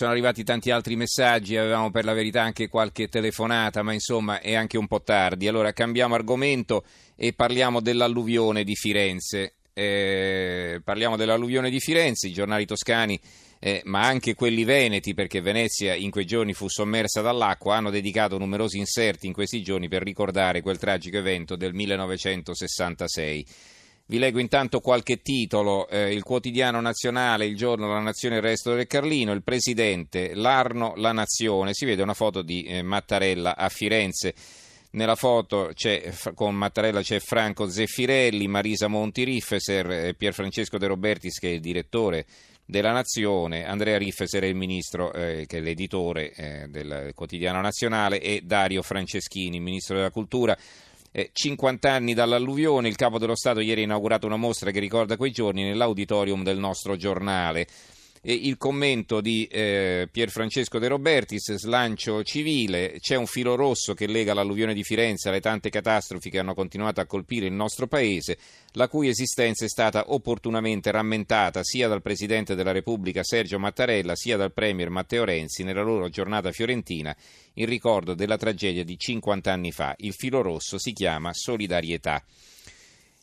Sono arrivati tanti altri messaggi, avevamo per la verità anche qualche telefonata, ma insomma è anche un po' tardi. Allora cambiamo argomento e parliamo dell'alluvione di Firenze. Eh, parliamo dell'alluvione di Firenze, i giornali toscani, eh, ma anche quelli veneti, perché Venezia in quei giorni fu sommersa dall'acqua, hanno dedicato numerosi inserti in questi giorni per ricordare quel tragico evento del 1966. Vi leggo intanto qualche titolo, eh, il quotidiano nazionale, il giorno, la nazione, il resto del Carlino, il presidente, l'Arno, la nazione, si vede una foto di eh, Mattarella a Firenze. Nella foto con Mattarella c'è Franco Zeffirelli, Marisa Monti Riffeser, eh, Pierfrancesco De Robertis che è il direttore della Nazione, Andrea Riffeser è il ministro eh, che è l'editore eh, del quotidiano nazionale e Dario Franceschini, ministro della cultura. Eh, 50 anni dall'alluvione, il capo dello Stato ieri ha inaugurato una mostra che ricorda quei giorni nell'auditorium del nostro giornale. Il commento di eh, Pierfrancesco De Robertis, slancio civile, c'è un filo rosso che lega l'alluvione di Firenze alle tante catastrofi che hanno continuato a colpire il nostro paese, la cui esistenza è stata opportunamente rammentata sia dal Presidente della Repubblica Sergio Mattarella sia dal Premier Matteo Renzi nella loro giornata fiorentina in ricordo della tragedia di 50 anni fa. Il filo rosso si chiama solidarietà.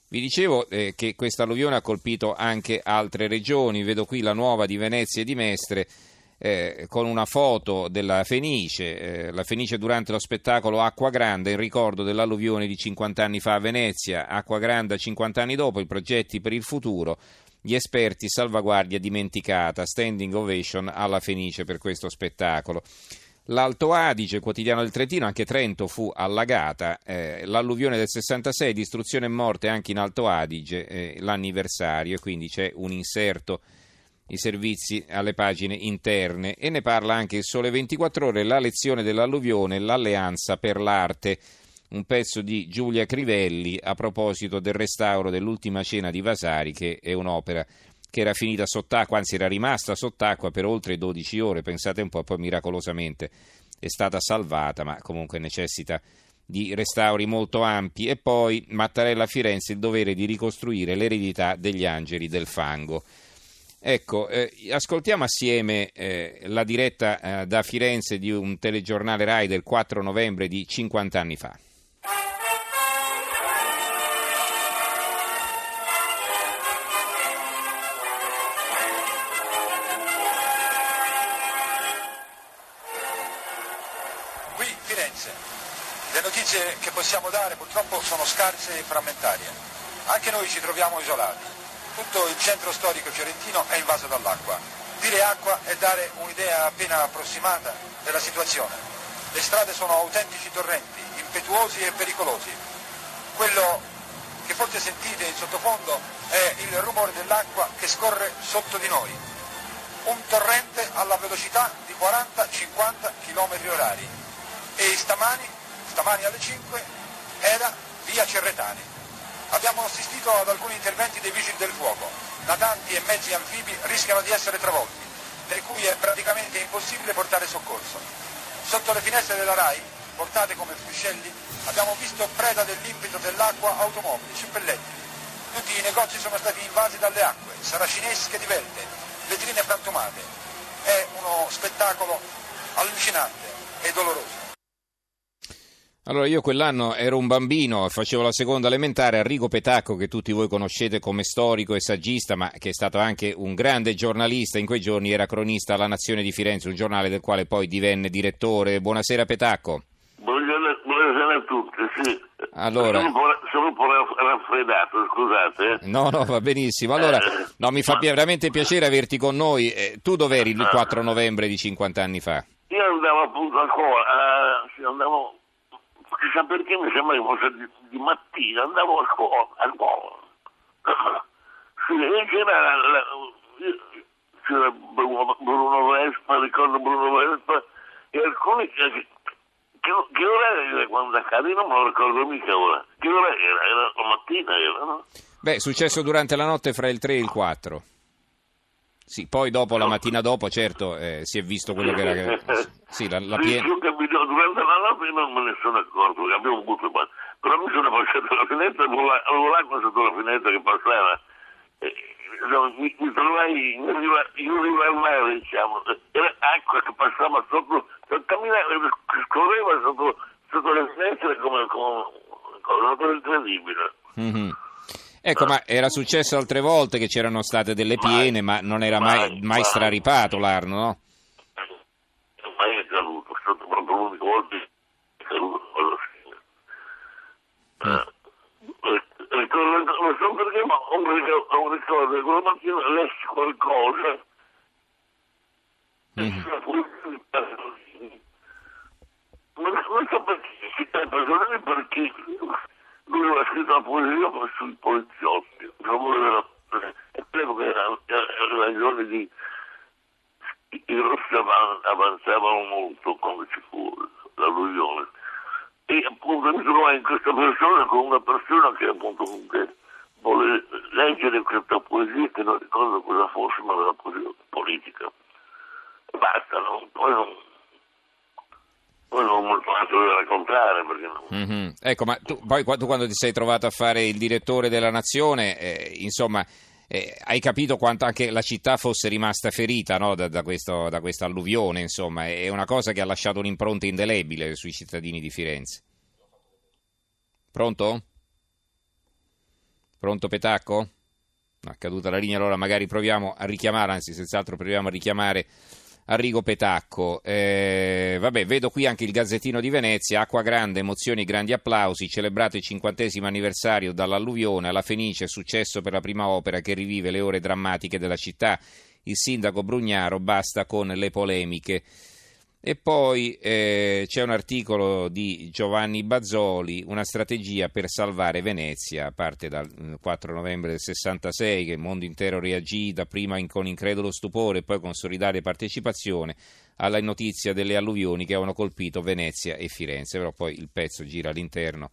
Vi dicevo eh, che questa alluvione ha colpito anche altre regioni, vedo qui la nuova di Venezia e di Mestre eh, con una foto della Fenice, eh, la Fenice durante lo spettacolo Acqua Grande in ricordo dell'alluvione di 50 anni fa a Venezia, Acqua Grande 50 anni dopo, i progetti per il futuro, gli esperti salvaguardia dimenticata, standing ovation alla Fenice per questo spettacolo. L'Alto Adige, quotidiano del Trentino, anche Trento fu allagata, eh, l'alluvione del 66, distruzione e morte anche in Alto Adige, eh, l'anniversario e quindi c'è un inserto, i servizi alle pagine interne. E ne parla anche il Sole 24 ore, la lezione dell'alluvione, l'alleanza per l'arte, un pezzo di Giulia Crivelli a proposito del restauro dell'ultima cena di Vasari che è un'opera che era finita sott'acqua, anzi era rimasta sott'acqua per oltre 12 ore, pensate un po', poi miracolosamente è stata salvata, ma comunque necessita di restauri molto ampi. E poi Mattarella a Firenze il dovere di ricostruire l'eredità degli angeli del fango. Ecco, eh, ascoltiamo assieme eh, la diretta eh, da Firenze di un telegiornale RAI del 4 novembre di 50 anni fa. Notizie che possiamo dare purtroppo sono scarse e frammentarie. Anche noi ci troviamo isolati. Tutto il centro storico fiorentino è invaso dall'acqua. Dire acqua è dare un'idea appena approssimata della situazione. Le strade sono autentici torrenti, impetuosi e pericolosi. Quello che forse sentite in sottofondo è il rumore dell'acqua che scorre sotto di noi. Un torrente alla velocità di 40-50 km orari. E stamani stamani alle 5 era via Cerretani. Abbiamo assistito ad alcuni interventi dei vigili del fuoco. Natanti e mezzi anfibi rischiano di essere travolti, per cui è praticamente impossibile portare soccorso. Sotto le finestre della RAI, portate come fuscelli, abbiamo visto preda dell'impeto dell'acqua automobili, suppellettili. Tutti i negozi sono stati invasi dalle acque, saracinesche divelte, vetrine frantumate. È uno spettacolo allucinante e doloroso. Allora, io quell'anno ero un bambino, facevo la seconda elementare, Arrigo Petacco, che tutti voi conoscete come storico e saggista, ma che è stato anche un grande giornalista, in quei giorni era cronista alla Nazione di Firenze, un giornale del quale poi divenne direttore. Buonasera Petacco. Buonasera, buonasera a tutti, sì. Allora... Sono, un po', sono un po' raffreddato, scusate. Eh. No, no, va benissimo. Allora, Eh, no, mi fa veramente piacere averti con noi. Eh, tu dov'eri il 4 novembre di 50 anni fa? Io andavo appunto a scuola, andavo, chissà perché mi sembra che fosse di, di mattina, andavo a scuola, a scuola. Sì, c'era, la- c'era Bruno, Vespa, ricordo Bruno Vespa, e alcuni che, che, che ora era quando accade, non me lo ricordo mica ora. Che ora era? Era la mattina, era, no? Beh, è successo durante la notte fra il 3 e il 4. Sì, poi dopo, la mattina dopo, certo, eh, si è visto quello che era... Sì, la, la piena... io capito, durante la notte non me ne sono accorto, che abbiamo avuto qua. Però mi sono passato la finestra, avevo la- avevo l'acqua sotto la finestra che passava. E, insomma, mi, mi trovai in riva, in riva al mare, diciamo, era acqua che passava sotto, camminava, scorreva sotto, sotto le finestre come, come, come una cosa incredibile. Mhm. Ecco, ma era successo altre volte che c'erano state delle piene, ma non era mai, Mai, mai straripato l'Arno, no? Mai è caduto, è stato proprio l'unica volta che è caduto alla fine. Eh, ricordo, non so perché, ma ho un ricordo, che quella mattina lessi qualcosa. Pasolini. Non, so perché Pasolini perché lui aveva scritto una poesia sui poliziotti, a della- e credo che era, era ragione di i rossi avan- avanzavano molto come ci fu l'alluvione e appunto mi trovai in questa persona con una persona che appunto che vuole leggere questa poesia che non ricordo cosa fosse ma era poesia politica. E basta no? poi non poi non ho molto altro da raccontare perché non... Mhm. Ecco, ma tu, poi tu quando ti sei trovato a fare il direttore della Nazione, eh, insomma, eh, hai capito quanto anche la città fosse rimasta ferita no, da, da questo- da questa alluvione, insomma, è una cosa che ha lasciato un'impronta indelebile sui cittadini di Firenze. Pronto? Pronto Petacco? No, è caduta la linea, allora magari proviamo a richiamare, anzi senz'altro proviamo a richiamare Arrigo Petacco. Eh, vabbè, vedo qui anche il Gazzettino di Venezia, acqua grande, emozioni, grandi applausi, celebrato il cinquantesimo anniversario dall'alluvione alla Fenice, successo per la prima opera che rivive le ore drammatiche della città. Il sindaco Brugnaro basta con le polemiche. E poi eh, c'è un articolo di Giovanni Bazzoli, una strategia per salvare Venezia, parte dal mm, 4 novembre del 66, che il mondo intero reagì dapprima in- con incredulo stupore e poi con solidale partecipazione alla notizia delle alluvioni che avevano colpito Venezia e Firenze, però poi il pezzo gira all'interno